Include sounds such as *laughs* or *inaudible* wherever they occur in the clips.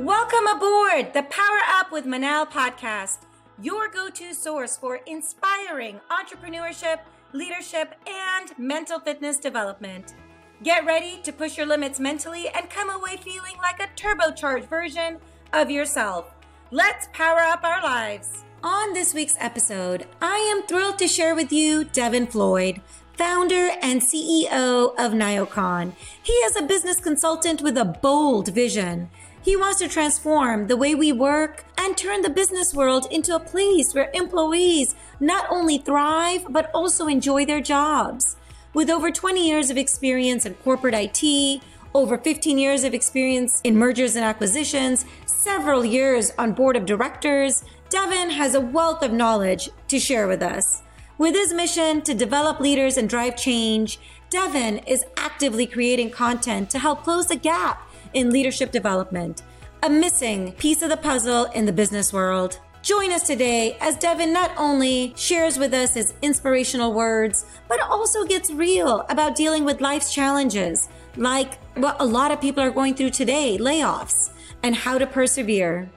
Welcome aboard the Power Up with Manal podcast, your go to source for inspiring entrepreneurship, leadership, and mental fitness development. Get ready to push your limits mentally and come away feeling like a turbocharged version of yourself. Let's power up our lives. On this week's episode, I am thrilled to share with you Devin Floyd, founder and CEO of Nyocon. He is a business consultant with a bold vision. He wants to transform the way we work and turn the business world into a place where employees not only thrive, but also enjoy their jobs. With over 20 years of experience in corporate IT, over 15 years of experience in mergers and acquisitions, several years on board of directors, Devin has a wealth of knowledge to share with us. With his mission to develop leaders and drive change, Devin is actively creating content to help close the gap in leadership development, a missing piece of the puzzle in the business world. Join us today as Devin not only shares with us his inspirational words, but also gets real about dealing with life's challenges, like what a lot of people are going through today layoffs, and how to persevere.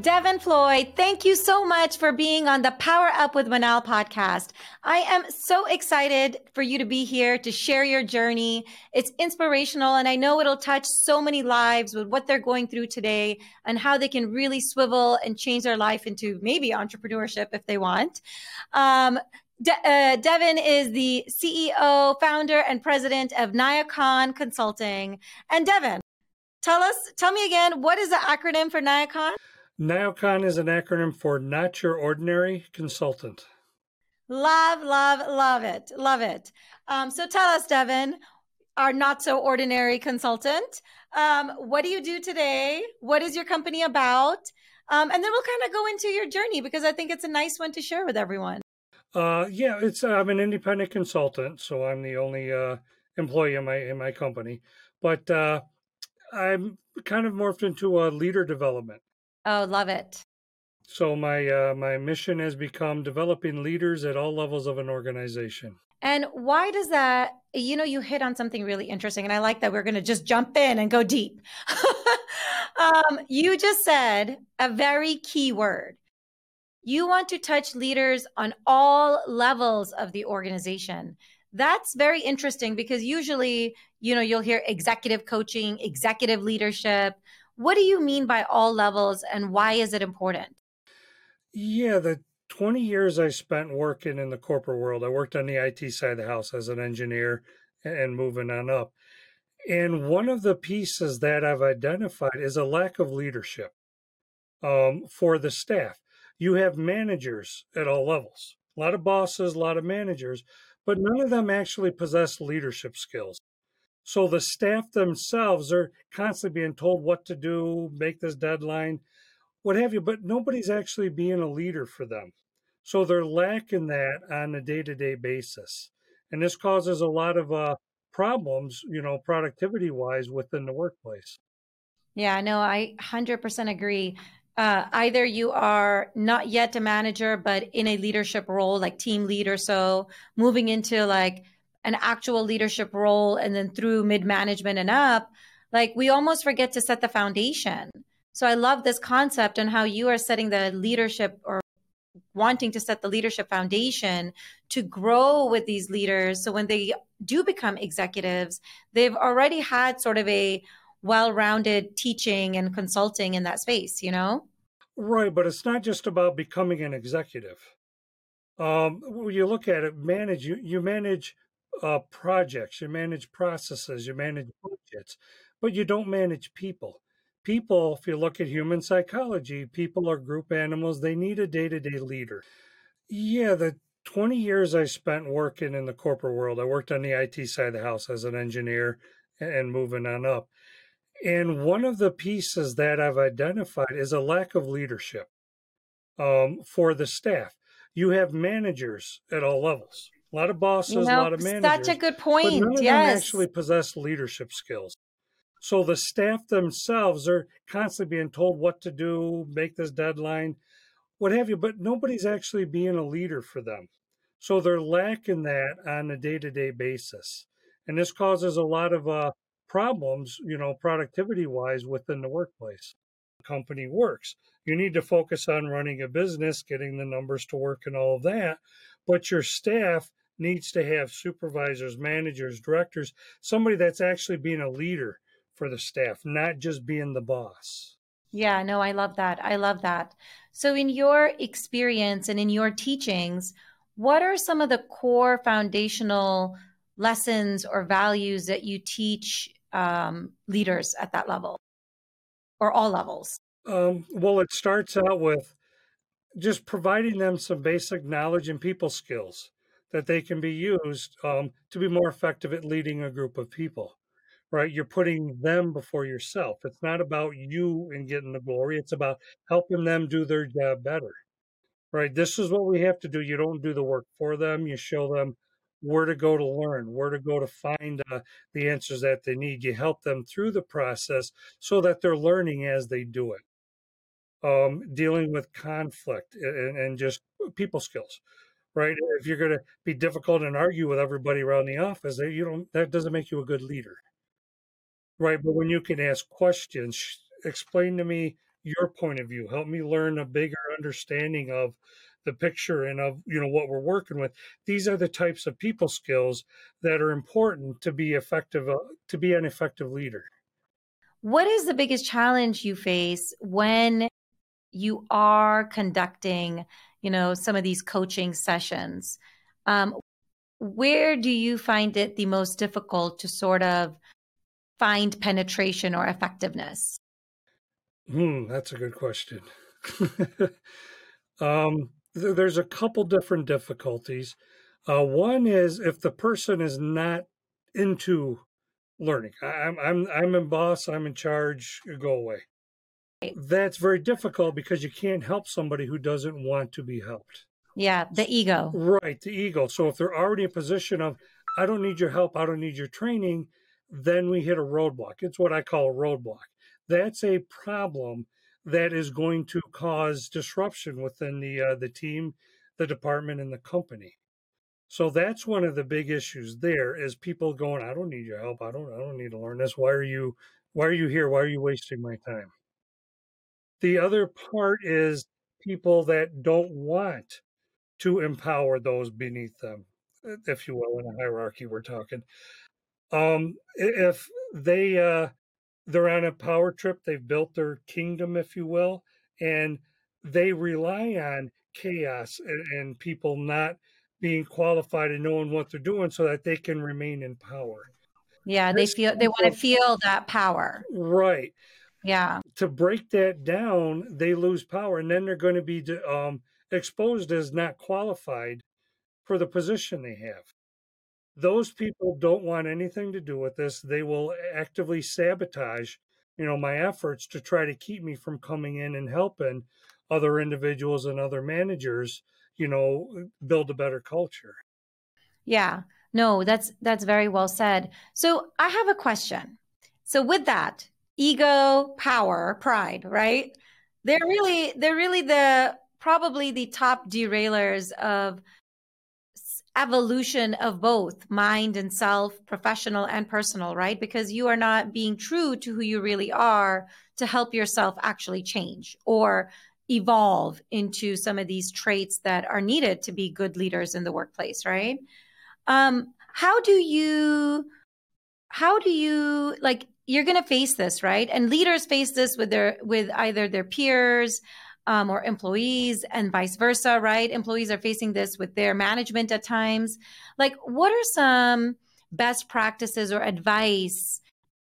Devin Floyd, thank you so much for being on the Power Up with Manal podcast. I am so excited for you to be here to share your journey. It's inspirational and I know it'll touch so many lives with what they're going through today and how they can really swivel and change their life into maybe entrepreneurship if they want. Um, De- uh, Devin is the CEO, founder, and president of Nyocon Consulting. And Devin, tell us, tell me again, what is the acronym for Nyocon? Nyocon is an acronym for Not Your Ordinary Consultant. Love, love, love it. Love it. Um, so tell us, Devin, our not so ordinary consultant, um, what do you do today? What is your company about? Um, and then we'll kind of go into your journey because I think it's a nice one to share with everyone. Uh, yeah, it's uh, I'm an independent consultant, so I'm the only uh, employee in my in my company. But uh, I'm kind of morphed into a leader development. Oh, love it. So my uh, my mission has become developing leaders at all levels of an organization. And why does that? You know, you hit on something really interesting, and I like that we're going to just jump in and go deep. *laughs* um, you just said a very key word. You want to touch leaders on all levels of the organization. That's very interesting because usually, you know, you'll hear executive coaching, executive leadership what do you mean by all levels and why is it important? Yeah, the 20 years I spent working in the corporate world, I worked on the IT side of the house as an engineer and moving on up. And one of the pieces that I've identified is a lack of leadership um, for the staff. You have managers at all levels, a lot of bosses, a lot of managers, but none of them actually possess leadership skills. So the staff themselves are constantly being told what to do, make this deadline, what have you, but nobody's actually being a leader for them. So they're lacking that on a day to day basis. And this causes a lot of uh, problems, you know, productivity wise within the workplace. Yeah, no, I 100% agree. Uh, either you are not yet a manager, but in a leadership role, like team leader. so, moving into like an actual leadership role and then through mid management and up, like we almost forget to set the foundation. So I love this concept and how you are setting the leadership or wanting to set the leadership foundation to grow with these leaders. So when they do become executives, they've already had sort of a well rounded teaching and consulting in that space, you know? Right. But it's not just about becoming an executive. Um, when you look at it, manage, you, you manage uh, projects, you manage processes, you manage budgets, but you don't manage people. People, if you look at human psychology, people are group animals. They need a day to day leader. Yeah, the 20 years I spent working in the corporate world, I worked on the IT side of the house as an engineer and moving on up. And one of the pieces that I've identified is a lack of leadership um, for the staff. You have managers at all levels a lot of bosses, you know, a lot of managers. Such a good point. But none of yes. them actually possess leadership skills. So the staff themselves are constantly being told what to do, make this deadline, what have you, but nobody's actually being a leader for them. So they're lacking that on a day to day basis. And this causes a lot of uh, problems, you know, productivity wise within the workplace. company works. You need to focus on running a business, getting the numbers to work, and all of that. But your staff needs to have supervisors, managers, directors, somebody that's actually being a leader for the staff, not just being the boss. Yeah, no, I love that. I love that. So, in your experience and in your teachings, what are some of the core foundational lessons or values that you teach um, leaders at that level or all levels? Um, well, it starts out with just providing them some basic knowledge and people skills that they can be used um, to be more effective at leading a group of people right? You're putting them before yourself. It's not about you and getting the glory. It's about helping them do their job better right? This is what we have to do. You don't do the work for them. You show them where to go to learn where to go to find uh, the answers that they need. You help them through the process so that they're learning as they do it. Um, dealing with conflict and, and just people skills right? If you're going to be difficult and argue with everybody around the office, you don't. That doesn't make you a good leader, right? But when you can ask questions, explain to me your point of view, help me learn a bigger understanding of the picture and of you know what we're working with. These are the types of people skills that are important to be effective, uh, to be an effective leader. What is the biggest challenge you face when you are conducting you know, some of these coaching sessions. Um, where do you find it the most difficult to sort of find penetration or effectiveness? Hmm, that's a good question. *laughs* um, th- there's a couple different difficulties. Uh, one is if the person is not into learning. I'm I'm I'm in boss. I'm in charge. Go away that's very difficult because you can't help somebody who doesn't want to be helped. Yeah, the ego. Right, the ego. So if they're already in a position of, I don't need your help, I don't need your training, then we hit a roadblock. It's what I call a roadblock. That's a problem that is going to cause disruption within the uh, the team, the department, and the company. So that's one of the big issues. There is people going, I don't need your help. I don't. I don't need to learn this. Why are you? Why are you here? Why are you wasting my time? The other part is people that don't want to empower those beneath them, if you will, in a hierarchy we're talking. Um, if they uh, they're on a power trip, they've built their kingdom, if you will, and they rely on chaos and, and people not being qualified and knowing what they're doing so that they can remain in power. Yeah, they feel they want to feel that power. Right. Yeah. To break that down, they lose power, and then they're going to be um, exposed as not qualified for the position they have. Those people don't want anything to do with this. They will actively sabotage, you know, my efforts to try to keep me from coming in and helping other individuals and other managers, you know, build a better culture. Yeah. No, that's that's very well said. So I have a question. So with that, ego, power, pride, right? They're really they're really the probably the top derailers of evolution of both mind and self, professional and personal, right? Because you are not being true to who you really are to help yourself actually change or evolve into some of these traits that are needed to be good leaders in the workplace, right? Um, how do you how do you like you're going to face this, right? And leaders face this with their with either their peers um, or employees, and vice versa, right? Employees are facing this with their management at times. Like, what are some best practices or advice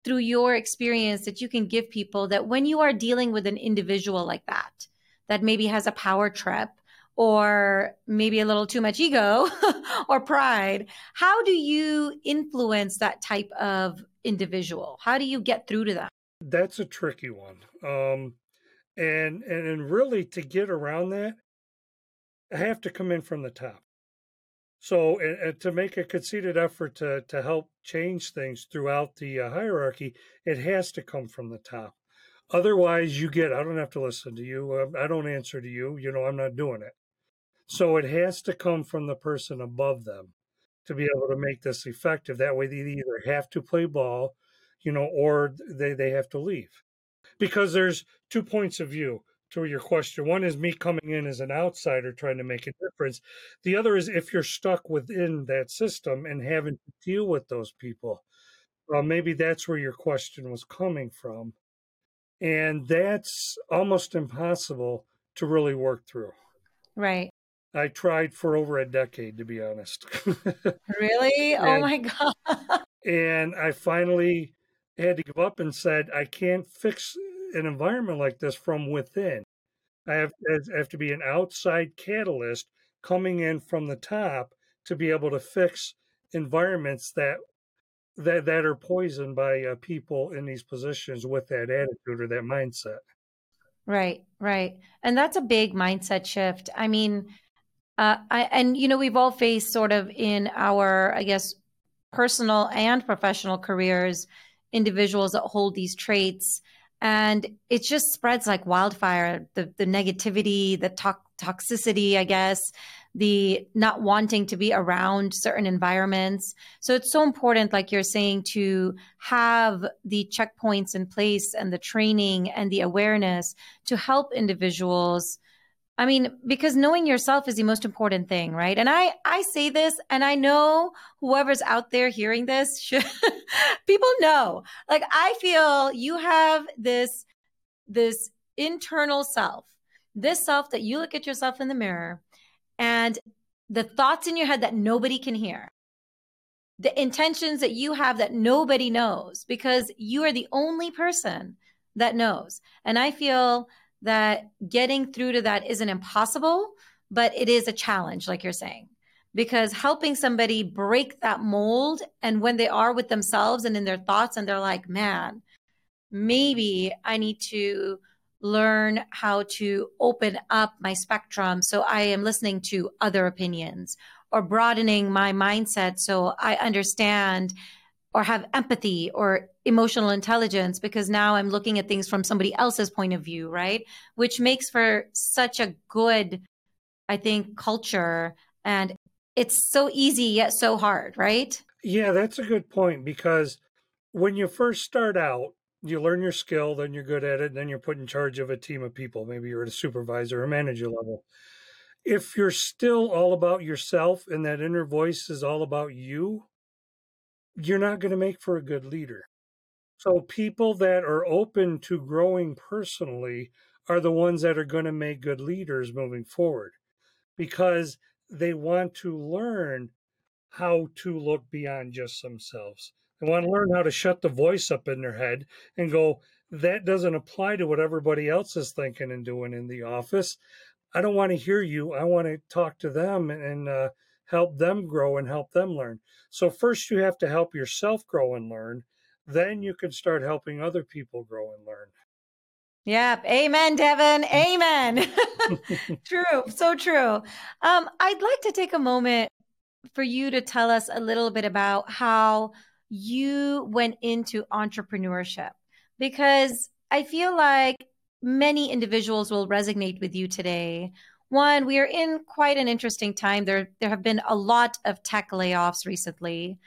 through your experience that you can give people that when you are dealing with an individual like that, that maybe has a power trip or maybe a little too much ego *laughs* or pride, how do you influence that type of individual? How do you get through to them? That's a tricky one. Um, and, and and really to get around that, I have to come in from the top. So, and, and to make a conceited effort to to help change things throughout the uh, hierarchy, it has to come from the top. Otherwise, you get I don't have to listen to you. Um, I don't answer to you. You know, I'm not doing it. So it has to come from the person above them to be able to make this effective. That way, they either have to play ball, you know, or they, they have to leave. because there's two points of view to your question. One is me coming in as an outsider trying to make a difference. The other is if you're stuck within that system and having to deal with those people. Well, maybe that's where your question was coming from. And that's almost impossible to really work through. Right. I tried for over a decade, to be honest. *laughs* really? Oh and, oh my *laughs* God. and I finally had to give up and said, I can't fix an environment like this from within. I have, I have to be an outside catalyst coming in from the top to be able to fix environments that that that are poisoned by uh, people in these positions with that attitude or that mindset. Right, right, and that's a big mindset shift. I mean, uh, I, and you know, we've all faced sort of in our, I guess, personal and professional careers, individuals that hold these traits and it just spreads like wildfire. The the negativity the to- toxicity i guess the not wanting to be around certain environments. So it's so important like you're saying to have the checkpoints in place and the training and the awareness to help individuals I mean, because knowing yourself is the most important thing, right? And I, I say this and I know whoever's out there hearing this, should, *laughs* people know. Like I feel you have this, this internal self, this self that you look at yourself in the mirror and the thoughts in your head that nobody can hear. The intentions that you have that nobody knows because you are the only person that knows. And I feel that getting through to that isn't impossible, but it is a challenge, like you're saying, because helping somebody break that mold and when they are with themselves and in their thoughts and they're like, man, maybe I need to learn how to open up my spectrum so I am listening to other opinions or broadening my mindset so I understand or have empathy or emotional intelligence because now I'm looking at things from somebody else's point of view, right? Which makes for such a good, I think, culture. And it's so easy yet so hard, right? Yeah, that's a good point because when you first start out, you learn your skill, then you're good at it, and then you're put in charge of a team of people. Maybe you're at a supervisor or manager level. If you're still all about yourself and that inner voice is all about you, you're not going to make for a good leader. So people that are open to growing personally are the ones that are going to make good leaders moving forward because they want to learn how to look beyond just themselves. They want to learn how to shut the voice up in their head and go, that doesn't apply to what everybody else is thinking and doing in the office. I don't want to hear you. I want to talk to them and uh, help them grow and help them learn. So, first, you have to help yourself grow and learn then you can start helping other people grow and learn. Yep. Amen, Devin. Amen. *laughs* *laughs* true. So true. Um, I'd like to take a moment for you to tell us a little bit about how you went into entrepreneurship because I feel like many individuals will resonate with you today. One, we are in quite an interesting time. There, there have been a lot of tech layoffs recently.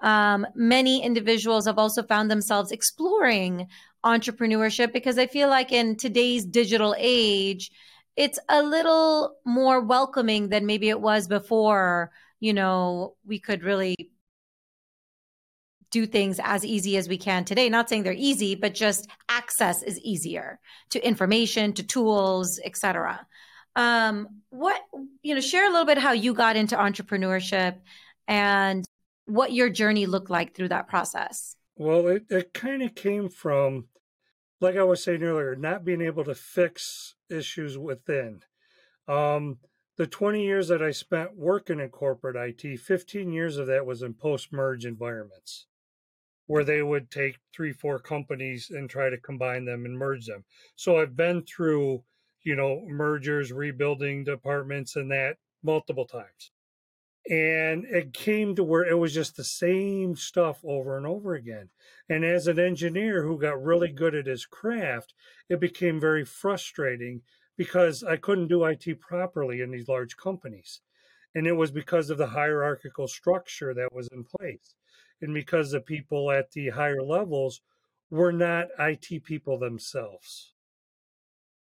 Um, many individuals have also found themselves exploring entrepreneurship because I feel like in today's digital age, it's a little more welcoming than maybe it was before. You know, we could really do things as easy as we can today. Not saying they're easy, but just access is easier to information, to tools, etc. Um, what you know, share a little bit how you got into entrepreneurship and what your journey looked like through that process. Well, it, it kind of came from, like I was saying earlier, not being able to fix issues within. Um, the 20 years that I spent working in corporate IT, 15 years of that was in post merge environments where they would take three, four companies and try to combine them and merge them. So I've been through, you know, mergers, rebuilding departments, and that multiple times. And it came to where it was just the same stuff over and over again. And as an engineer who got really good at his craft it became very frustrating because i couldn't do it properly in these large companies. And it was because of the hierarchical structure that was in place. And because the people at the higher levels were not IT people themselves.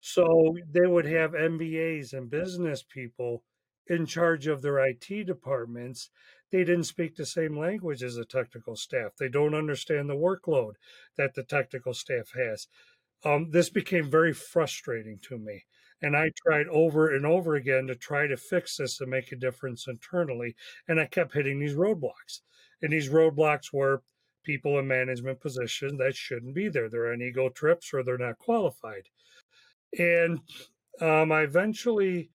So they would have MBAs and business people in charge of their IT departments. They didn't speak the same language as the technical staff. They don't understand the workload that the technical staff has. Um, this became very frustrating to me. And I tried over and over again to try to fix this and make a difference internally. And I kept hitting these roadblocks. And these roadblocks were people in management positions that shouldn't be there. They're on ego trips or they're not qualified. And um, I eventually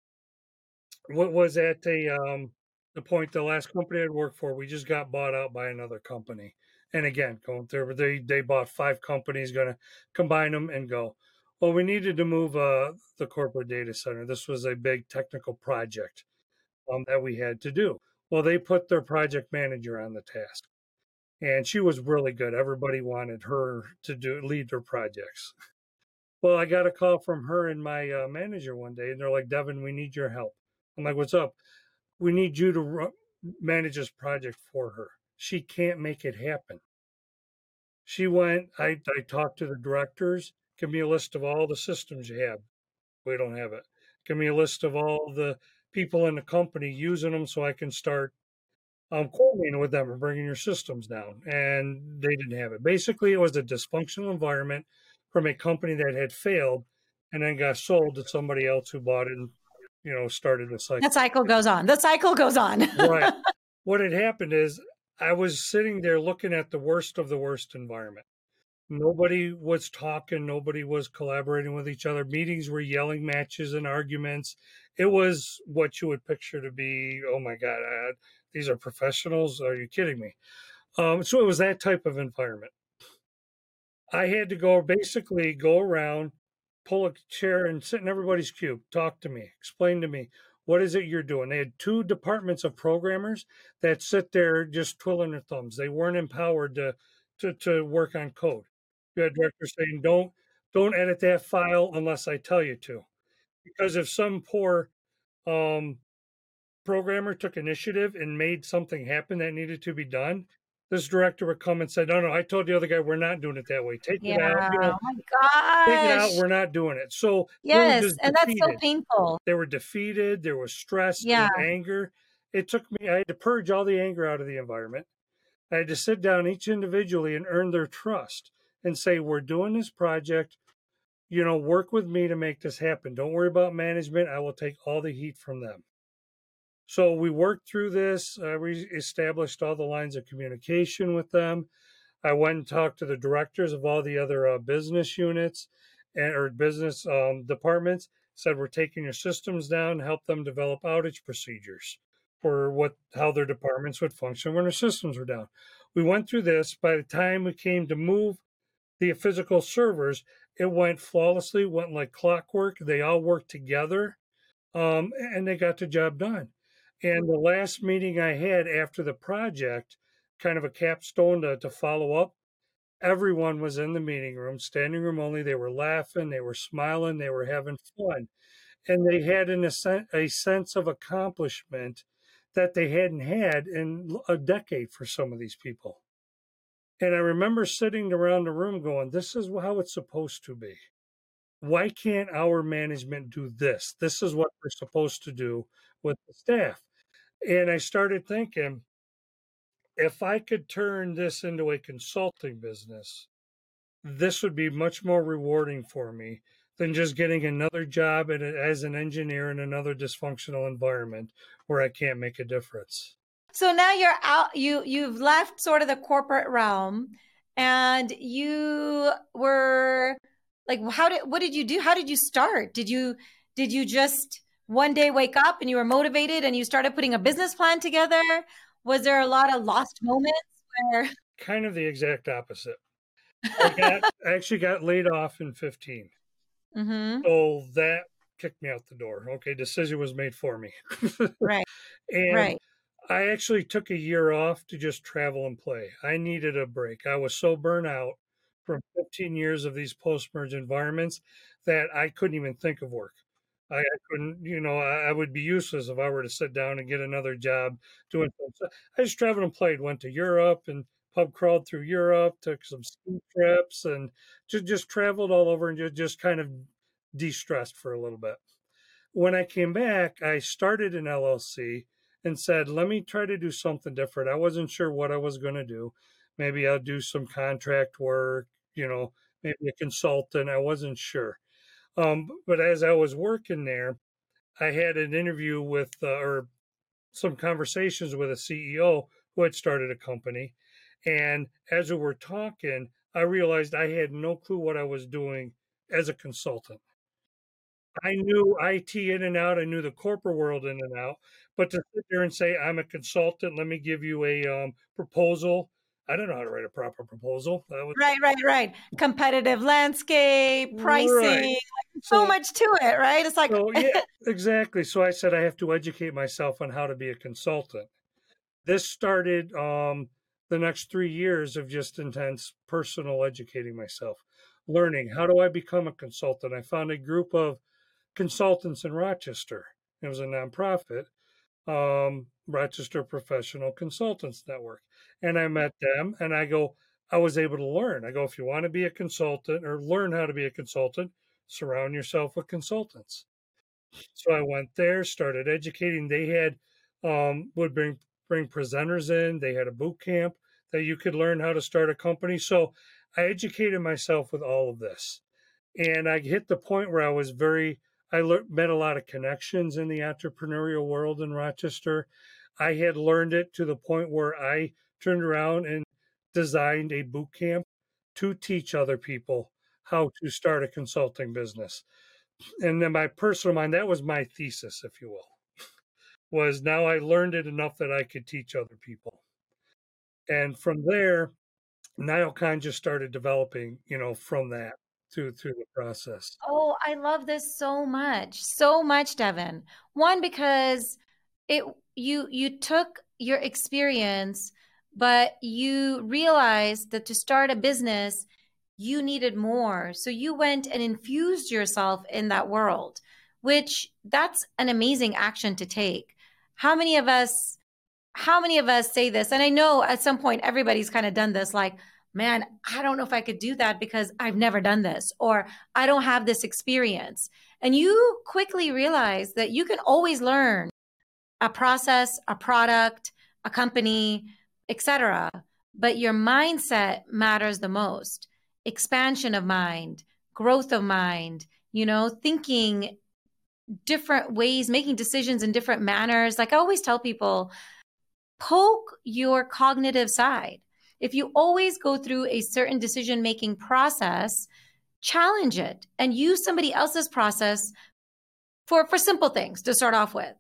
what was at the um, the point the last company I'd worked for, we just got bought out by another company. And again, going through they they bought five companies, going to combine them and go. Well, we needed to move uh, the corporate data center. This was a big technical project um, that we had to do. Well, they put their project manager on the task, and she was really good. Everybody wanted her to do lead their projects. Well, I got a call from her and my uh, manager one day, and they're like, "Devin, we need your help." I'm like, "What's up?" We need you to manage this project for her. She can't make it happen. She went. I I talked to the directors Give me a list of all the systems you have. We don't have it. Give me a list of all the people in the company using them so I can start um, coordinating with them and bringing your systems down. And they didn't have it. Basically, it was a dysfunctional environment from a company that had failed and then got sold to somebody else who bought it and you know started the cycle. That cycle goes on. The cycle goes on. right. *laughs* What had happened is I was sitting there looking at the worst of the worst environment. Nobody was talking, nobody was collaborating with each other. Meetings were yelling matches and arguments. It was what you would picture to be, oh my God, I, these are professionals. Are you kidding me? Um, so it was that type of environment. I had to go basically go around, pull a chair and sit in everybody's cube, talk to me, explain to me what is it you're doing. They had two departments of programmers that sit there just twiddling their thumbs. They weren't empowered to to, to work on code you had directors saying, "Don't don't edit that file unless I tell you to," because if some poor um, programmer took initiative and made something happen that needed to be done, this director would come and say, "No, no, I told the other guy we're not doing it that way. Take yeah. it out. You know, oh my gosh. Take it out. We're not doing it." So yes, and that's so painful. They were defeated. There was stress, yeah. anger. It took me. I had to purge all the anger out of the environment. I had to sit down each individually and earn their trust and say, We're doing this project. You know, work with me to make this happen. Don't worry about management. I will take all the heat from them. So we worked through this. Uh, we established all the lines of communication with them. I went and talked to the directors of all the other uh, business units and or business um, departments. Said we're taking your systems down, help them develop outage procedures for what how their departments would function when their systems were down. We went through this. By the time we came to move the physical servers, it went flawlessly, went like clockwork. They all worked together, um, and they got the job done. And the last meeting I had after the project, kind of a capstone to, to follow up, everyone was in the meeting room, standing room only. They were laughing, they were smiling, they were having fun. And they had an, a sense of accomplishment that they hadn't had in a decade for some of these people. And I remember sitting around the room going, This is how it's supposed to be. Why can't our management do this? This is what we're supposed to do with the staff. And I started thinking, if I could turn this into a consulting business, this would be much more rewarding for me than just getting another job as an engineer in another dysfunctional environment where I can't make a difference. So now you're out you you've left sort of the corporate realm and you were like how did what did you do? How did you start? Did you did you just one day wake up and you were motivated and you started putting a business plan together? Was there a lot of lost moments where *laughs* kind of the exact opposite. I, got, I actually got laid off in 15. Mm-hmm. So that kicked me out the door. Okay, decision was made for me. *laughs* right. And right. I actually took a year off to just travel and play. I needed a break. I was so burnt out from 15 years of these post merge environments that I couldn't even think of work. I, couldn't, you know, I, would be useless if I were to sit down and get another job doing. I just traveled and played. Went to Europe and pub crawled through Europe, took some ski trips, and just just traveled all over and just just kind of de-stressed for a little bit. When I came back, I started an LLC and said, "Let me try to do something different." I wasn't sure what I was going to do. Maybe I'll do some contract work, you know, maybe a consultant. I wasn't sure. Um, but as I was working there, I had an interview with uh, or some conversations with a CEO who had started a company. And as we were talking, I realized I had no clue what I was doing as a consultant. I knew IT in and out, I knew the corporate world in and out, but to sit there and say, I'm a consultant, let me give you a um, proposal. I don't know how to write a proper proposal. Was- right, right, right. Competitive landscape, pricing, right. so, so, much to it, right? It's like, so, yeah, *laughs* exactly. So I said I have to educate myself on how to be a consultant. This started um, the next three years of just intense personal educating myself, learning how do I become a consultant. I found a group of consultants in Rochester. It was a nonprofit, um, Rochester Professional Consultants Network. And I met them and I go, I was able to learn. I go, if you want to be a consultant or learn how to be a consultant, surround yourself with consultants. So I went there, started educating. They had um, would bring bring presenters in. They had a boot camp that you could learn how to start a company. So I educated myself with all of this, and I hit the point where I was very I met a lot of connections in the entrepreneurial world in Rochester. I had learned it to the point where I turned around and designed a boot camp to teach other people how to start a consulting business. And then my personal mind, that was my thesis, if you will, *laughs* was now I learned it enough that I could teach other people. And from there, Nyocon just started developing, you know, from that through through the process. Oh, I love this so much. So much, Devin. One because it you you took your experience but you realized that to start a business you needed more. So you went and infused yourself in that world, which that's an amazing action to take. How many of us how many of us say this? And I know at some point everybody's kind of done this like man, I don't know if I could do that because I've never done this or I don't have this experience. And you quickly realize that you can always learn a process, a product, a company, etc. But your mindset matters the most. Expansion of mind, growth of mind, you know, thinking different ways, making decisions in different manners. Like I always tell people, poke your cognitive side if you always go through a certain decision making process, challenge it and use somebody else's process for, for simple things to start off with.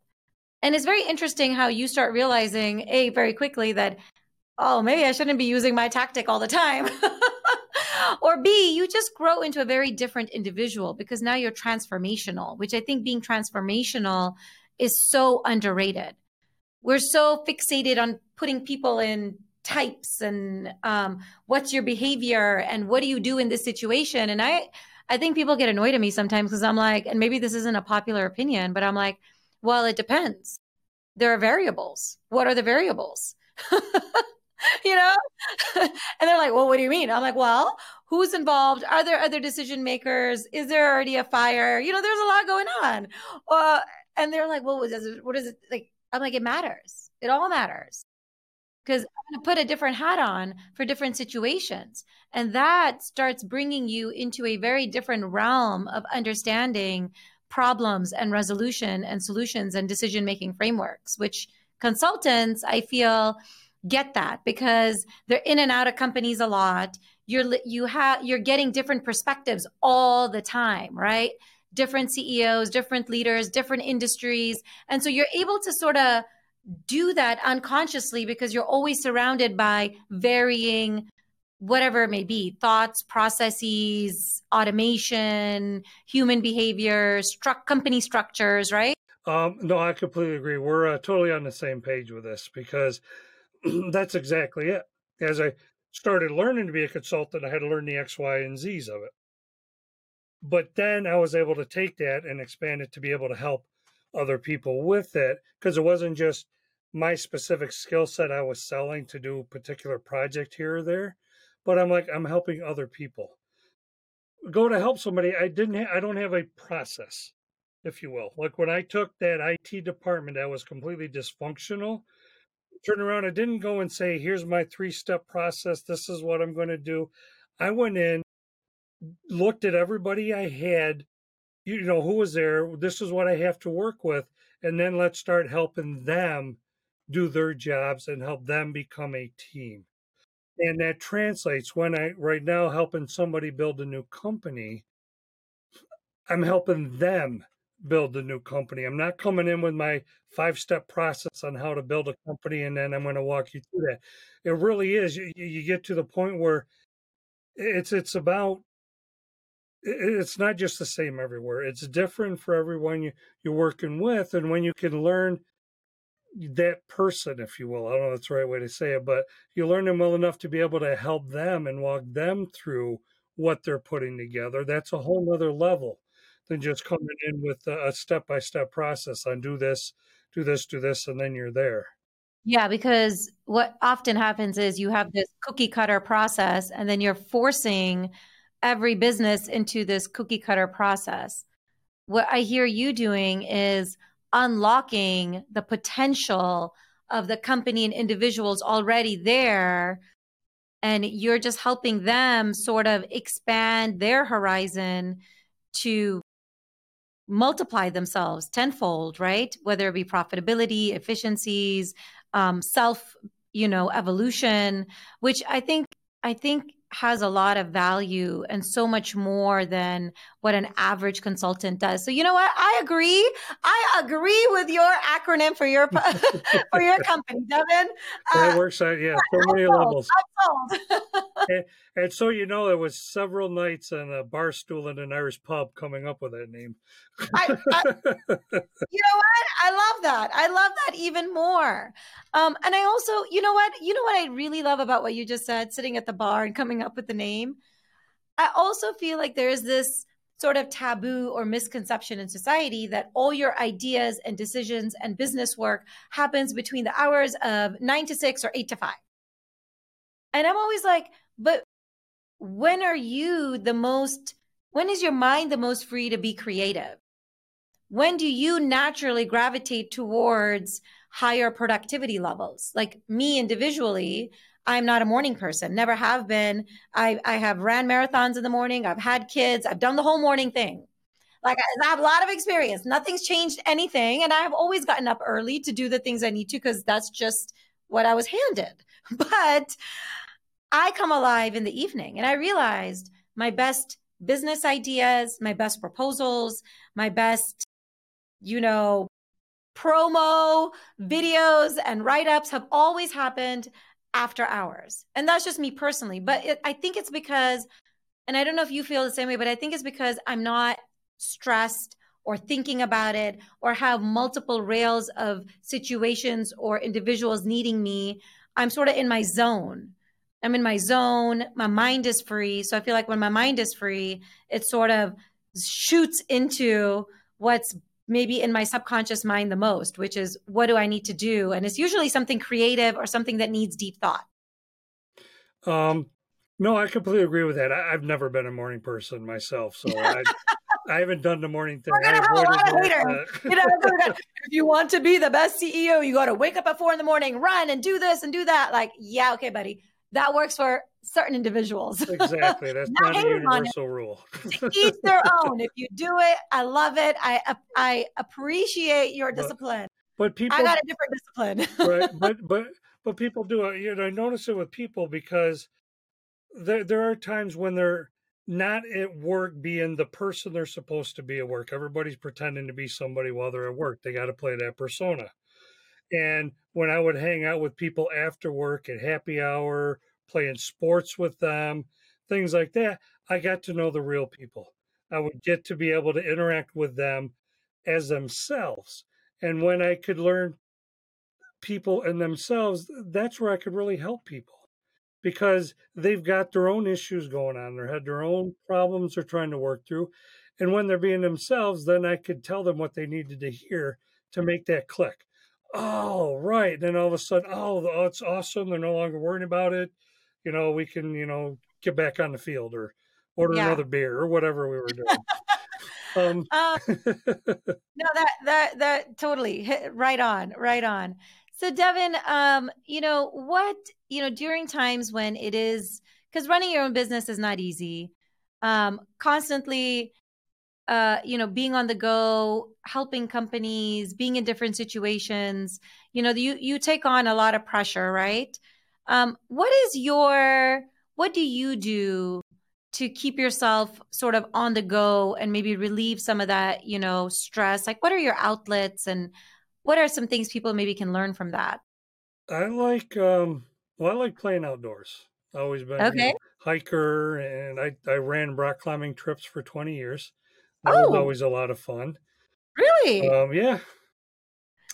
And it's very interesting how you start realizing, A, very quickly that, oh, maybe I shouldn't be using my tactic all the time. *laughs* or B, you just grow into a very different individual because now you're transformational, which I think being transformational is so underrated. We're so fixated on putting people in types and um, what's your behavior and what do you do in this situation and i i think people get annoyed at me sometimes because i'm like and maybe this isn't a popular opinion but i'm like well it depends. There are variables. What are the variables? *laughs* You know? *laughs* And they're like well what do you mean? I'm like well who's involved? Are there other decision makers? Is there already a fire? You know there's a lot going on. Uh, and they're like well what is it, what is it like i'm like it matters. It all matters. Because I'm going to put a different hat on for different situations. And that starts bringing you into a very different realm of understanding problems and resolution and solutions and decision making frameworks, which consultants, I feel, get that because they're in and out of companies a lot. You're you have you're getting different perspectives all the time, right? Different CEOs, different leaders, different industries. And so you're able to sort of do that unconsciously because you're always surrounded by varying whatever it may be thoughts processes automation human behavior stru- company structures right? Um, no i completely agree. We're uh, totally on the same page with this because *clears throat* that's exactly it. As i started learning to be a consultant i had to learn the x y and z's of it. But then i was able to take that and expand it to be able to help other people with it because it wasn't just my specific skill set I was selling to do a particular project here or there, but I'm like I'm helping other people. Go to help somebody. I didn't. Ha- I don't have a process, if you will. Like when I took that IT department that was completely dysfunctional, turn around. I didn't go and say, "Here's my three step process. This is what I'm going to do." I went in, looked at everybody I had, you know, who was there. This is what I have to work with, and then let's start helping them do their jobs and help them become a team. And that translates when I right now helping somebody build a new company, I'm helping them build a new company. I'm not coming in with my five step process on how to build a company and then I'm going to walk you through that. It really is. You, you get to the point where it's it's about it's not just the same everywhere. It's different for everyone you, you're working with, and when you can learn that person, if you will. I don't know if that's the right way to say it, but you learn them well enough to be able to help them and walk them through what they're putting together. That's a whole nother level than just coming in with a step by step process on do this, do this, do this, and then you're there. Yeah, because what often happens is you have this cookie cutter process and then you're forcing every business into this cookie cutter process. What I hear you doing is unlocking the potential of the company and individuals already there. And you're just helping them sort of expand their horizon to multiply themselves tenfold right? Whether it be profitability efficiencies um, self you know evolution which i think i think has a lot of value and so much more than what an average consultant does. So you know what? I agree. I agree with your acronym for your *laughs* for your company, Devin. Uh, works out. Yeah, so many levels. *laughs* and, and, so you know, there was several nights on a bar stool in an Irish pub coming up with that name. I, I, *laughs* you know what? I love that. I love that even more. Um, and I also, you know what? You know what I really love about what you just said, sitting at the bar and coming up with the name. I also feel like there's this sort of taboo or misconception in society that all your ideas and decisions and business work happens between the hours of nine to six or eight to five. And I'm always like, but when are you the most, when is your mind the most free to be creative? When do you naturally gravitate towards higher productivity levels? Like me individually, I'm not a morning person, never have been. I, I have ran marathons in the morning. I've had kids. I've done the whole morning thing. Like I have a lot of experience. Nothing's changed anything. And I've always gotten up early to do the things I need to because that's just what I was handed. *laughs* But I come alive in the evening and I realized my best business ideas, my best proposals, my best, you know, promo videos and write ups have always happened after hours. And that's just me personally. But it, I think it's because, and I don't know if you feel the same way, but I think it's because I'm not stressed or thinking about it or have multiple rails of situations or individuals needing me. I'm sort of in my zone. I'm in my zone. My mind is free. So I feel like when my mind is free, it sort of shoots into what's maybe in my subconscious mind the most, which is what do I need to do? And it's usually something creative or something that needs deep thought. Um, no, I completely agree with that. I, have never been a morning person myself, so *laughs* I, I haven't done the morning thing. I uh, you know, *laughs* if you want to be the best CEO, you got to wake up at four in the morning, run and do this and do that. Like, yeah, okay, buddy, that works for certain individuals. *laughs* Exactly. That's not, not a universal rule. *laughs* each their *laughs* own. If you do it, I love it. I I appreciate your discipline. But, but people I got a different discipline. right. But but but people do it. You know, I notice it with people because there there are times when they're not at work being the person they're supposed to be at work. Everybody's pretending to be somebody while they're at work. They got to play that persona. And when I would hang out with people after work at happy hour playing sports with them, things like that, I got to know the real people. I would get to be able to interact with them as themselves. And when I could learn people and themselves, that's where I could really help people because they've got their own issues going on. They had their own problems they're trying to work through. And when they're being themselves, then I could tell them what they needed to hear to make that click. Oh, right. Then all of a sudden, oh, oh, it's awesome. They're no longer worrying about it. You know, we can, you know, get back on the field or order Yeah. another beer or whatever we were doing. *laughs* um, Um, *laughs* no, that that that totally right on, right on. So, Devin, um, you know what? You know, during times when it is because running your own business is not easy. Um, constantly, uh, you know, being on the go, helping companies, being in different situations. You know, you you take on a lot of pressure, right? Um, what is your what do you do to keep yourself sort of on the go and maybe relieve some of that, you know, stress? Like, what are your outlets and what are some things people maybe can learn from that? I like, um, well, I like playing outdoors. I've always been Okay. know, hiker and I, I ran rock climbing trips for 20 years. That was Oh, always a lot of fun. really? Um, yeah.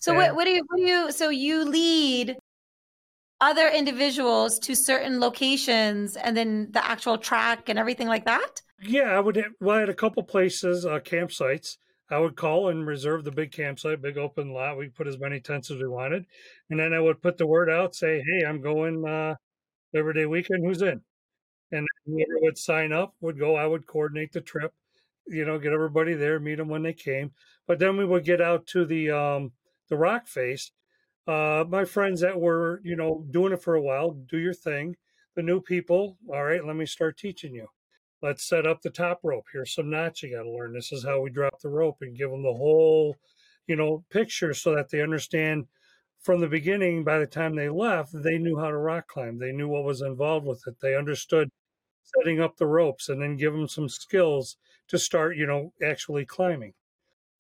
So what, And what do you, what do you, so you lead other individuals to certain locations and then the actual track and everything like that? yeah, I would, well, at a couple places, uh, campsites. I would call and reserve the big campsite, big open lot. We put as many tents as we wanted. And then I would put the word out, say, hey, I'm going, uh, Labor Day weekend. Who's in? And whoever would sign up would go. I would coordinate the trip, you know, get everybody there, meet them when they came. But then we would get out to the um, the rock face. Uh, my friends that were, you know, doing it for a while, do your thing. The new people, all right, let me start teaching you. Let's set up the top rope. Here's some knots you got to learn. This is how we drop the rope and give them the whole, you know, picture so that they understand from the beginning. By the time they left, they knew how to rock climb. They knew what was involved with it. They understood setting up the ropes and then give them some skills to start, you know, actually climbing.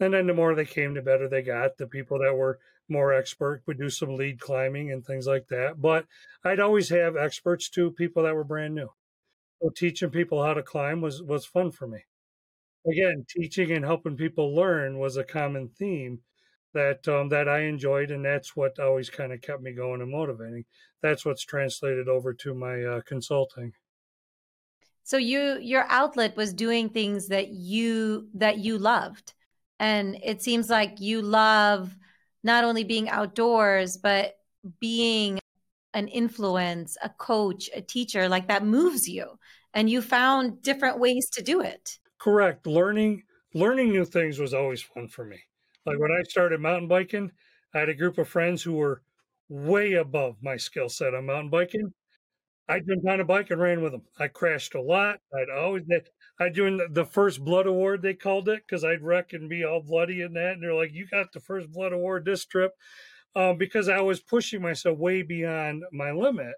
And then the more they came, the better they got. The people that were more expert would do some lead climbing and things like that. But I'd always have experts to people that were brand new. So teaching people how to climb was was fun for me. Again, teaching and helping people learn was a common theme that um, that I enjoyed, and that's what always kind of kept me going and motivating. That's what's translated over to my uh, consulting. So you, your outlet was doing things that you, that you loved. And it seems like you love not only being outdoors, but being an influence, a coach, a teacher, like that moves you. And you found different ways to do it. Correct. Learning learning new things was always fun for me. Like when I started mountain biking, I had a group of friends who were way above my skill set on mountain biking. I jumped on a bike and ran with them. I crashed a lot. I'd always I'd doing the, first blood award they called it because I'd wreck and be all bloody and that. And they're like, "You got the first blood award this trip," um, because I was pushing myself way beyond my limit.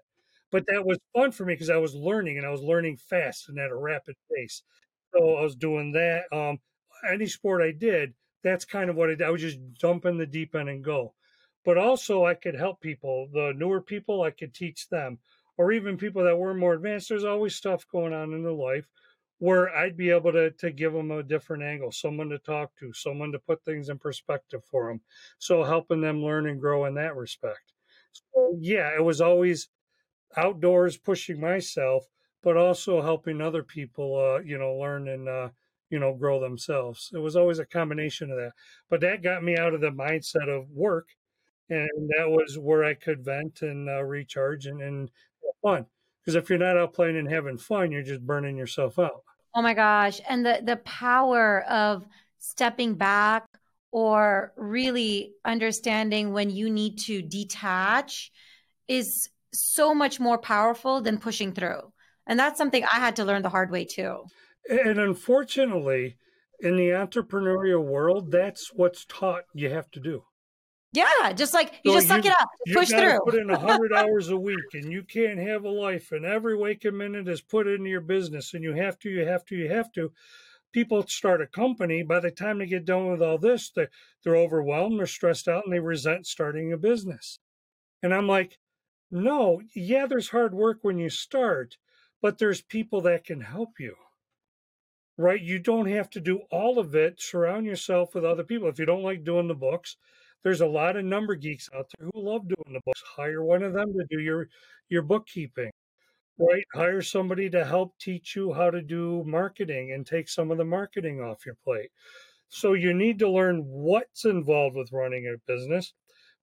But that was fun for me because I was learning and I was learning fast and at a rapid pace. So I was doing that. Um, any sport I did, that's kind of what I did. I would just jump in the deep end and go. But also, I could help people. The newer people, I could teach them, or even people that were more advanced. There's always stuff going on in their life where I'd be able to to give them a different angle, someone to talk to, someone to put things in perspective for them. So helping them learn and grow in that respect. So yeah, it was always outdoors pushing myself, but also helping other people, uh, you know, learn and, uh, you know, grow themselves. It was always a combination of that. But that got me out of the mindset of work. And that was where I could vent and uh, recharge and, and fun. Because if you're not out playing and having fun, you're just burning yourself out. Oh my gosh. And the, the power of stepping back or really understanding when you need to detach is so much more powerful than pushing through. And that's something I had to learn the hard way too. And unfortunately, in the entrepreneurial world, that's what's taught you have to do. Yeah, just like you So just suck you- it up, push through. put in a hundred *laughs* hours a week, and you can't have a life. And every waking minute is put into your business, and you have to, you have to, you have to. People start a company. By the time they get done with all this, they they're overwhelmed, they're stressed out, and they resent starting a business. And I'm like, no, yeah, there's hard work when you start, but there's people that can help you. Right? You don't have to do all of it. Surround yourself with other people. If you don't like doing the books, there's a lot of number geeks out there who love doing the books. Hire one of them to do your your bookkeeping. Right? Hire somebody to help teach you how to do marketing and take some of the marketing off your plate. So you need to learn what's involved with running a business,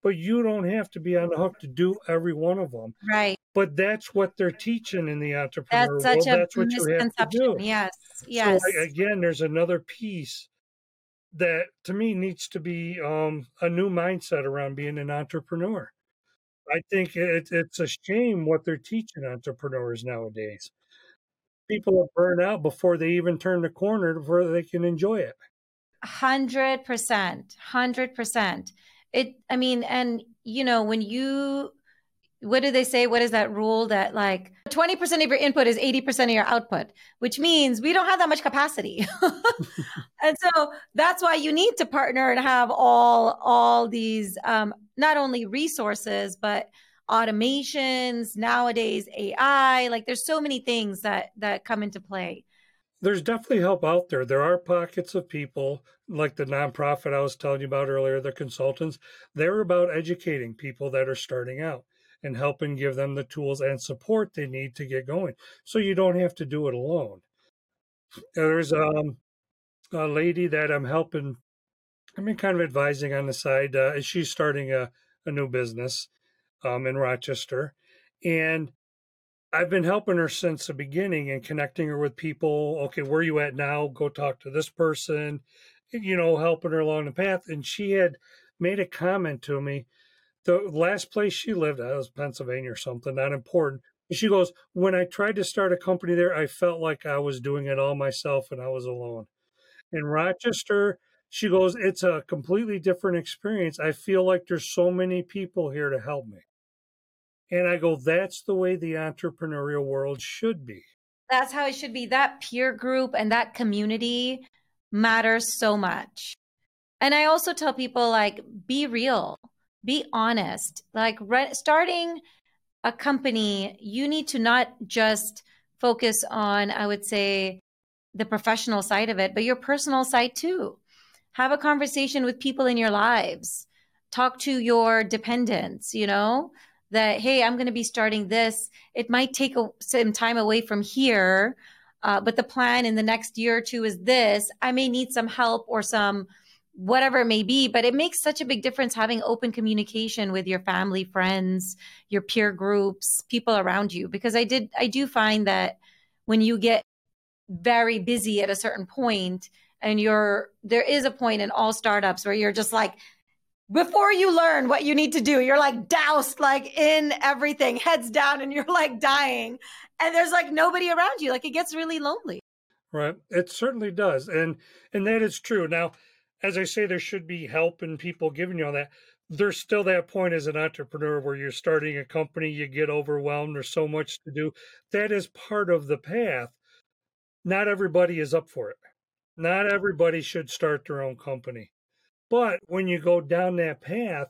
but you don't have to be on the hook to do every one of them. Right. But that's what they're teaching in the entrepreneur That's such world. a That's what you have to misconception. do. Yes. Yes. So again, there's another piece that to me needs to be um, a new mindset around being an entrepreneur. I think it, it's a shame what they're teaching entrepreneurs nowadays. People are burned out before they even turn the corner before they can enjoy it. Hundred percent, hundred percent. It. I mean, and you know, when you, what do they say? What is that rule that like twenty percent of your input is eighty percent of your output, which means we don't have that much capacity, *laughs* and so that's why you need to partner and have all all these um, not only resources but automations nowadays ai like there's so many things that that come into play There's definitely help out there. There are pockets of people like the nonprofit I was telling you about earlier, the consultants. They're about educating people that are starting out and helping give them the tools and support they need to get going. So you don't have to do it alone. There's um, a lady that I'm helping. I've been kind of advising on the side. Uh, she's starting a, a new business um, in Rochester. And I've been helping her since the beginning and connecting her with people. Okay, where are you at now? Go talk to this person, you know, helping her along the path. And she had made a comment to me. The last place she lived, that was Pennsylvania or something, not important. She goes, When I tried to start a company there, I felt like I was doing it all myself and I was alone. In Rochester, she goes, It's a completely different experience. I feel like there's so many people here to help me. And I go, That's the way the entrepreneurial world should be. That's how it should be. That peer group and that community matters so much. And I also tell people like be real, be honest. Like re- starting a company, you need to not just focus on I would say the professional side of it, but your personal side too. Have a conversation with people in your lives. Talk to your dependents, you know? that hey i'm going to be starting this it might take a, some time away from here uh, but the plan in the next year or two is this i may need some help or some whatever it may be but it makes such a big difference having open communication with your family friends your peer groups people around you because i did i do find that when you get very busy at a certain point and you're there is a point in all startups where you're just like before you learn what you need to do, you're like doused like in everything, heads down, and you're like dying. And there's like nobody around you. Like it gets really lonely. Right. It certainly does. And and that is true. Now, as I say, there should be help and people giving you all that. There's still that point as an entrepreneur where you're starting a company, you get overwhelmed, there's so much to do. That is part of the path. Not everybody is up for it. Not everybody should start their own company. But when you go down that path,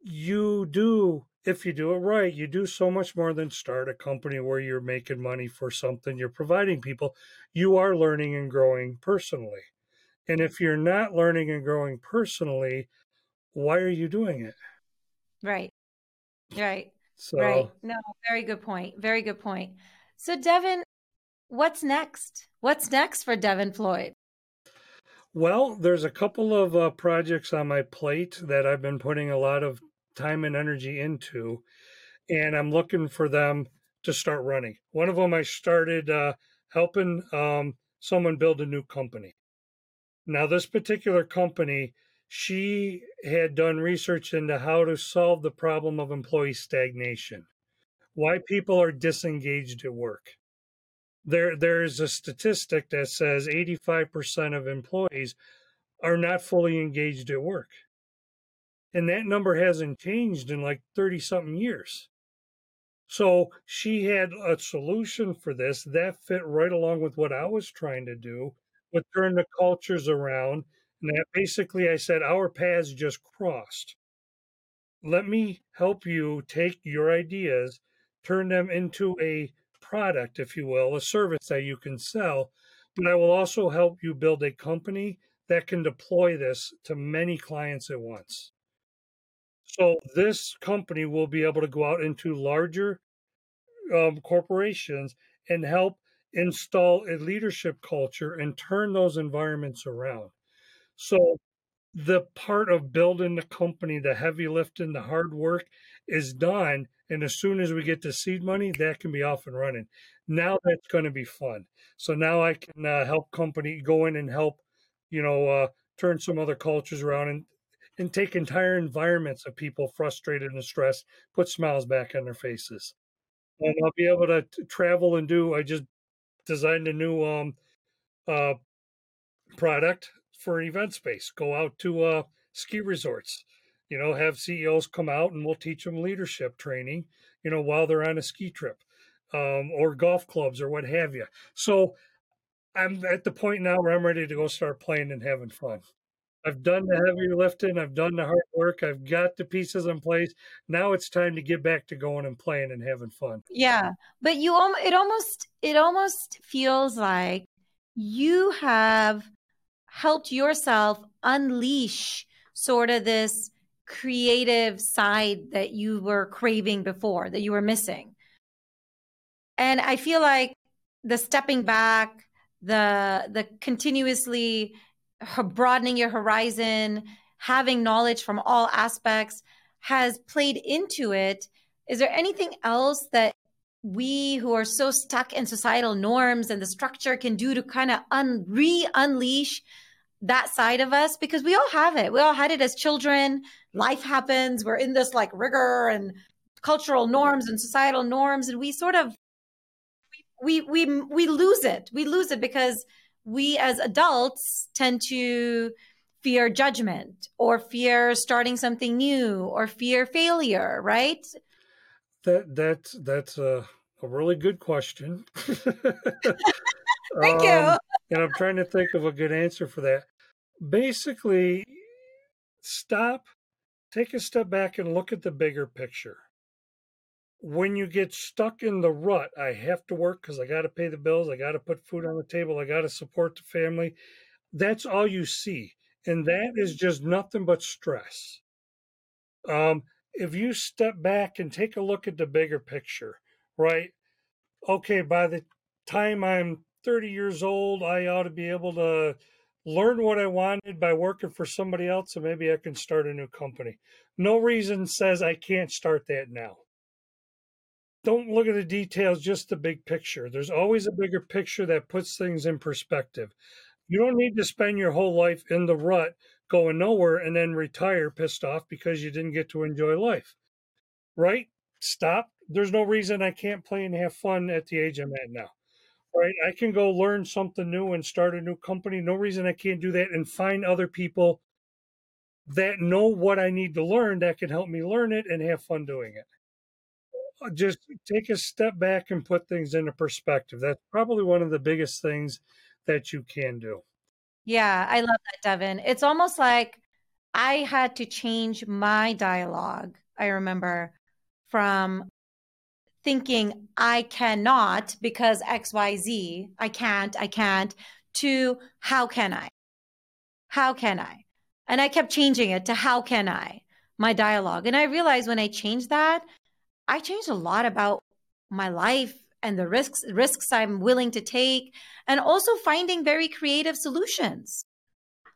you do, if you do it right, you do so much more than start a company where you're making money for something you're providing people. You are learning and growing personally. And if you're not learning and growing personally, why are you doing it? Right. Right. So, right. No, very good point. Very good point. So, Devin, what's next? What's next for Devin Floyd? Well, there's a couple of uh, projects on my plate that I've been putting a lot of time and energy into, and I'm looking for them to start running. One of them I started uh, helping um, someone build a new company. Now, this particular company, she had done research into how to solve the problem of employee stagnation, why people are disengaged at work. There there's a statistic that says 85% of employees are not fully engaged at work. And that number hasn't changed in like 30 something years. So she had a solution for this that fit right along with what i was trying to do with turn the cultures around and that basically i said our paths just crossed let me help you take your ideas turn them into a product, if you will, a service that you can sell, but I will also help you build a company that can deploy this to many clients at once. So this company will be able to go out into larger um, corporations and help install a leadership culture and turn those environments around. So the part of building the company, the heavy lifting, the hard work is done. And as soon as we get the seed money, that can be off and running. Now that's going to be fun. So now I can uh, help company go in and help, you know, uh, turn some other cultures around and and take entire environments of people frustrated and stressed, put smiles back on their faces. And I'll be able to travel and do. I just designed a new um, uh, product for an event space. Go out to uh, ski resorts, you know, have CEOs come out and we'll teach them leadership training, you know, while they're on a ski trip um, or golf clubs or what have you. So I'm at the point now where I'm ready to go start playing and having fun. I've done the heavy lifting, I've done the hard work, I've got the pieces in place. Now it's time to get back to going and playing and having fun. Yeah, but you it almost it almost feels like you have helped yourself unleash sort of this creative side that you were craving before that you were missing. And I feel like the stepping back, the the continuously broadening your horizon, having knowledge from all aspects has played into it. Is there anything else that we who are so stuck in societal norms and the structure can do to kind of un- re unleash that side of us because we all have it. We all had it as children. Life happens. We're in this like rigor and cultural norms and societal norms, and we sort of we we we lose it. We lose it because we as adults tend to fear judgment or fear starting something new or fear failure, right? That that's that's a, a really good question. *laughs* Thank um, you. And I'm trying to think of a good answer for that basically stop, take a step back and look at the bigger picture. When you get stuck in the rut, I have to work because I got to pay the bills, I got to put food on the table, I got to support the family. That's all you see. And that is just nothing but stress. Um, if you step back and take a look at the bigger picture, right? Okay, by the time I'm 30 years old, I ought to be able to learn what I wanted by working for somebody else, and maybe I can start a new company. No reason says I can't start that now. Don't look at the details, just the big picture. There's always a bigger picture that puts things in perspective. You don't need to spend your whole life in the rut going nowhere and then retire pissed off because you didn't get to enjoy life. Right? Stop. There's no reason I can't play and have fun at the age I'm at now right? I can go learn something new and start a new company. No reason I can't do that and find other people that know what I need to learn that can help me learn it and have fun doing it. Uh, just take a step back and put things into perspective. That's probably one of the biggest things that you can do. Yeah, I love that, Devin. It's almost like I had to change my dialogue. I remember from thinking I cannot because XYZ, I can't, I can't, to how can I? How can I? And I kept changing it to how can I, my dialogue. And I realized when I changed that, I changed a lot about my life and the risks risks I'm willing to take and also finding very creative solutions.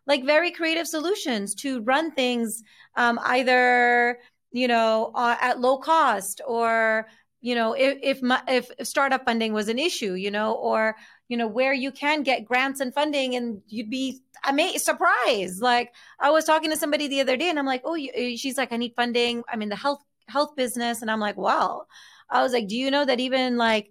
Like very creative solutions to run things um, either you know uh, at low cost or you know if if, my, if startup funding was an issue you know or you know where you can get grants and funding and you'd be amazed surprised like i was talking to somebody the other day and i'm like oh she's like i need funding i'm in the health health business and i'm like wow. I was like do you know that even like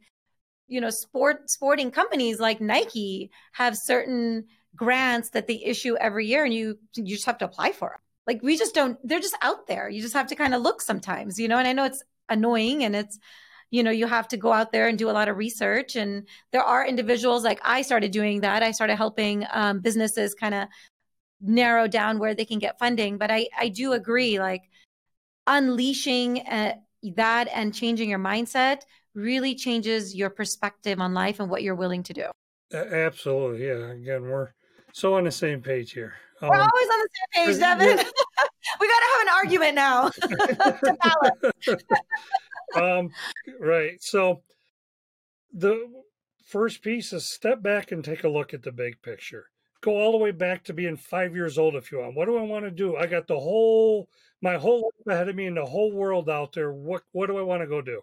you know sport sporting companies like nike have certain grants that they issue every year and you you just have to apply for them like we just don't they're just out there. You just have to kind of look sometimes you know and i know it's annoying and it's you know you have to go out there and do a lot of research and there are individuals like i started doing that. I started helping um, businesses kind of narrow down where they can get funding but i i do agree like unleashing uh, that and changing your mindset really changes your perspective on life and what you're willing to do absolutely yeah again we're so on the same page here we're um, always on the same page devin *laughs* we got to have an argument now *laughs* *laughs* um, right. So the first piece is step back and take a look at the big picture. go all the way back to being five years old if you want. What do I want to do? I got the whole my whole life ahead of me and the whole world out there. What what do I want to go do?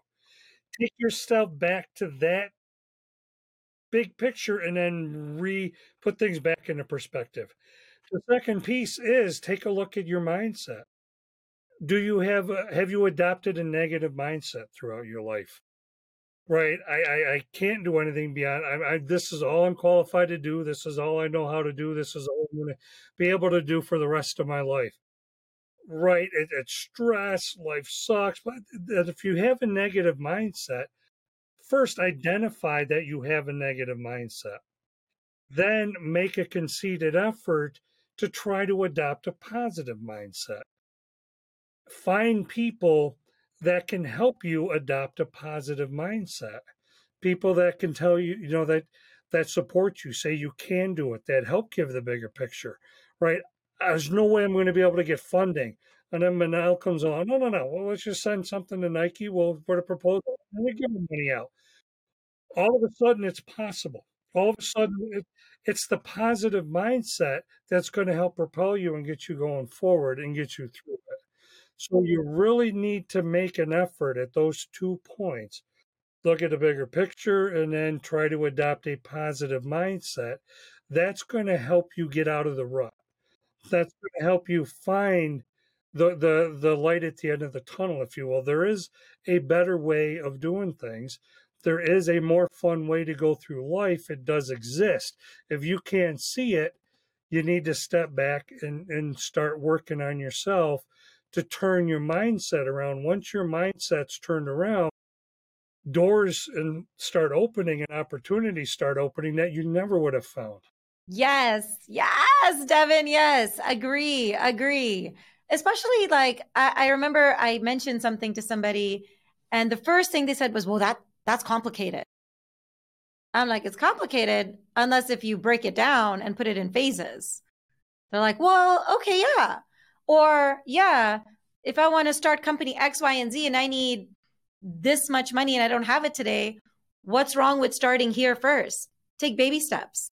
Take yourself back to that big picture and then re put things back into perspective. The second piece is take a look at your mindset. Do you have uh, have you adopted a negative mindset throughout your life? Right. I, I, I can't do anything beyond. I, I, this is all I'm qualified to do. This is all I know how to do. This is all I'm going to be able to do for the rest of my life. Right. It, it's stress. Life sucks. But if you have a negative mindset, first identify that you have a negative mindset. Then make a conceited effort to try to adopt a positive mindset. Find people that can help you adopt a positive mindset. People that can tell you, you know, that that support you, say you can do it, that help give the bigger picture, right? There's no way I'm going to be able to get funding. And then Manal comes along, no, no, no. Well, let's just send something to Nike. We'll put a proposal and we give them money out. All of a sudden, it's possible. All of a sudden, it, it's the positive mindset that's going to help propel you and get you going forward and get you through it. So you really need to make an effort at those two points. Look at the bigger picture and then try to adopt a positive mindset. That's going to help you get out of the rut. That's going to help you find the, the, the light at the end of the tunnel, if you will. There is a better way of doing things. There is a more fun way to go through life. It does exist. If you can't see it, you need to step back and, and start working on yourself to turn your mindset around. Once your mindset's turned around, doors and start opening and opportunities start opening that you never would have found. Yes, yes, Devin. Yes, agree, agree. Especially like I, I remember I mentioned something to somebody, and the first thing they said was, "Well, that that's complicated." I'm like, "It's complicated unless if you break it down and put it in phases." They're like, "Well, okay, yeah." Or, yeah, if I want to start company X, Y, and Z and I need this much money and I don't have it today, what's wrong with starting here first? Take baby steps.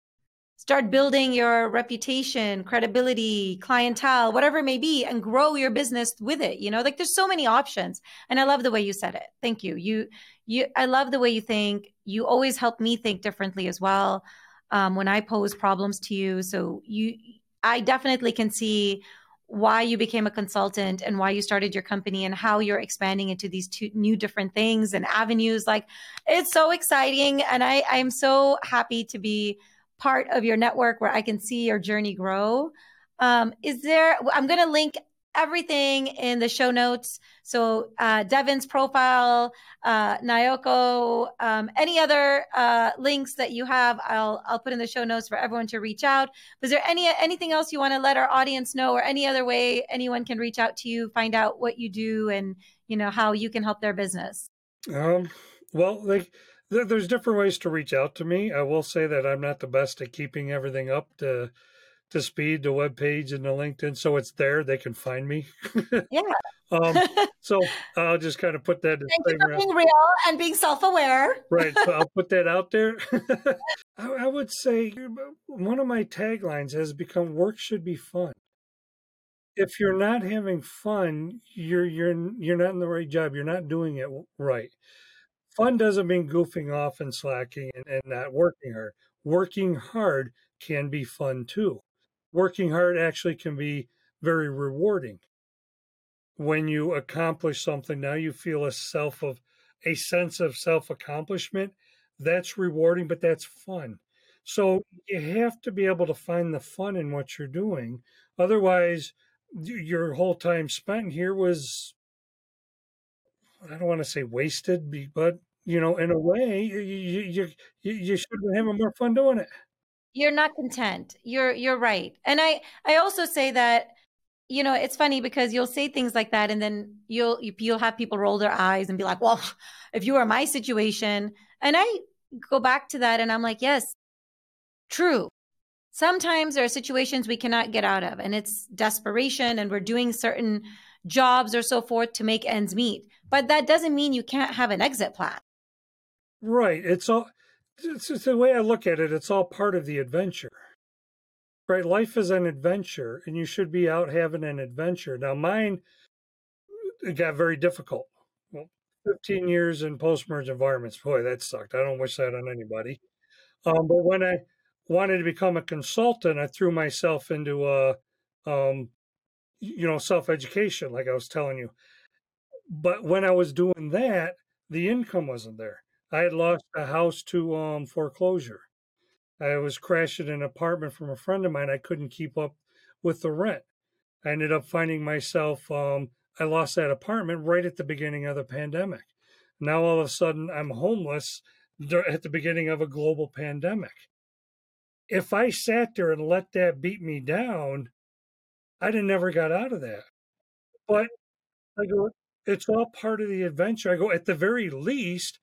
Start building your reputation, credibility, clientele, whatever it may be, and grow your business with it. You know, like there's so many options. And I love the way you said it. Thank you. You, you, I love the way you think. You always help me think differently as well um, when I pose problems to you. So you, I definitely can see why you became a consultant and why you started your company and how you're expanding into these two new different things and avenues like it's so exciting and i i'm so happy to be part of your network where i can see your journey grow um, is there i'm going to link everything in the show notes. So uh, Devin's profile, uh, um, any other uh, links that you have, I'll I'll put in the show notes for everyone to reach out. Was there any anything else you want to let our audience know, or any other way anyone can reach out to you, find out what you do, and you know how you can help their business? Um, well, like there's different ways to reach out to me. I will say that I'm not the best at keeping everything up to to speed, the web page and the LinkedIn, so it's there. They can find me. *laughs* Yeah. um, *laughs* so I'll just kind of put that. Thank you for being real and being self-aware. right. So I'll put that out there. *laughs* I, I would say one of my taglines has become "Work should be fun." If you're not having fun, you're you're you're not in the right job. You're not doing it right. Fun doesn't mean goofing off and slacking and, and not working hard. Working hard can be fun too working hard actually can be very rewarding. When you accomplish something, now you feel a self of a sense of self accomplishment. That's rewarding, but that's fun. So you have to be able to find the fun in what you're doing. Otherwise, your whole time spent here was, I don't want to say wasted, but you know, in a way, you you you, should have having more fun doing it. You're not content. You're you're right. And i i also say that you know it's funny because you'll say things like that and then you'll you'll have people roll their eyes and be like well if you were my situation and i go back to that and i'm like yes true. Sometimes there are situations we cannot get out of and it's desperation and we're doing certain jobs or so forth to make ends meet but that doesn't mean you can't have an exit plan right it's all it's just the way I look at it, it's all part of the adventure. right? Life is an adventure, and you should be out having an adventure. Now, mine it got very difficult. Well, 15 years in post merge environments, boy, that sucked. I don't wish that on anybody. Um, but when I wanted to become a consultant, I threw myself into a, um, you know, self education, like I was telling you. But when I was doing that, the income wasn't there. I had lost a house to um, foreclosure. I was crashing an apartment from a friend of mine. I couldn't keep up with the rent. I ended up finding myself, um, I lost that apartment right at the beginning of the pandemic. Now all of a sudden I'm homeless at the beginning of a global pandemic. If I sat there and let that beat me down, I'd have never got out of that. But I go, it's all part of the adventure. I go, at the very least,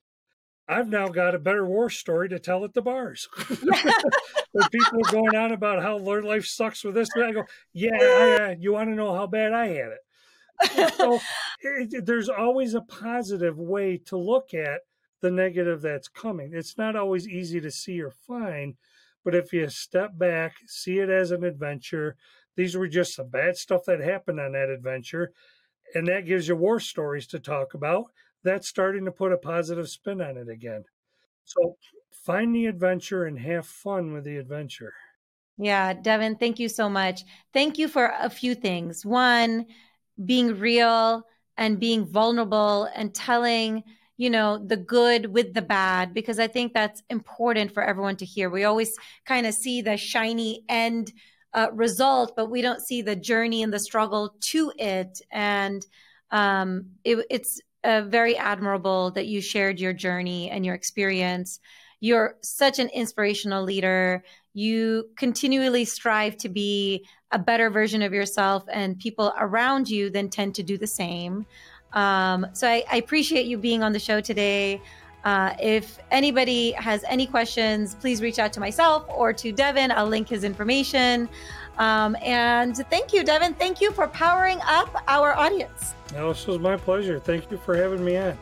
I've now got a better war story to tell at the bars. *laughs* when people are going on about how life sucks with this, I go, yeah, I, *laughs* you want to know how bad I had it. so it, *laughs* eh, eh, there's always a positive way to look at the negative that's coming. It's not always easy to see or find, but if you step back, see it as an adventure, these were just the bad stuff that happened on that adventure and that gives you war stories to talk about. That's starting to put a positive spin on it again. So find the adventure and have fun with the adventure. Yeah, Devin, thank you so much. Thank you for a few things. One, being real and being vulnerable and telling, you know, the good with the bad, because I think that's important for everyone to hear. We always kind of see the shiny end uh, result, but we don't see the journey and the struggle to it. And um, it, it's uh, very admirable that you shared your journey and your experience. You're such an inspirational leader. You continually strive to be a better version of yourself, and people around you then tend to do the same. Um, so I, I appreciate you being on the show today. Uh, if anybody has any questions, please reach out to myself or to Devin. I'll link his information. Um, and thank you, Devin. Thank you for powering up our audience. No, this was my pleasure. Thank you for having me on.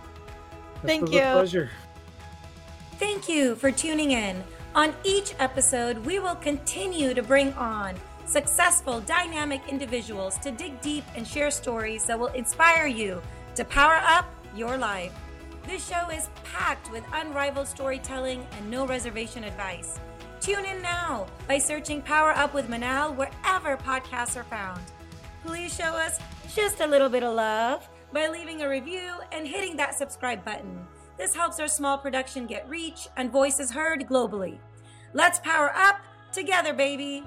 This thank you. pleasure. Thank you for tuning in. On each episode, we will continue to bring on successful, dynamic individuals to dig deep and share stories that will inspire you to power up your life. This show is packed with unrivaled storytelling and no reservation advice. Tune in now by searching Power Up with Manal wherever podcasts are found. Please show us just a little bit of love by leaving a review and hitting that subscribe button. This helps our small production get reach and voices heard globally. Let's power up together, baby!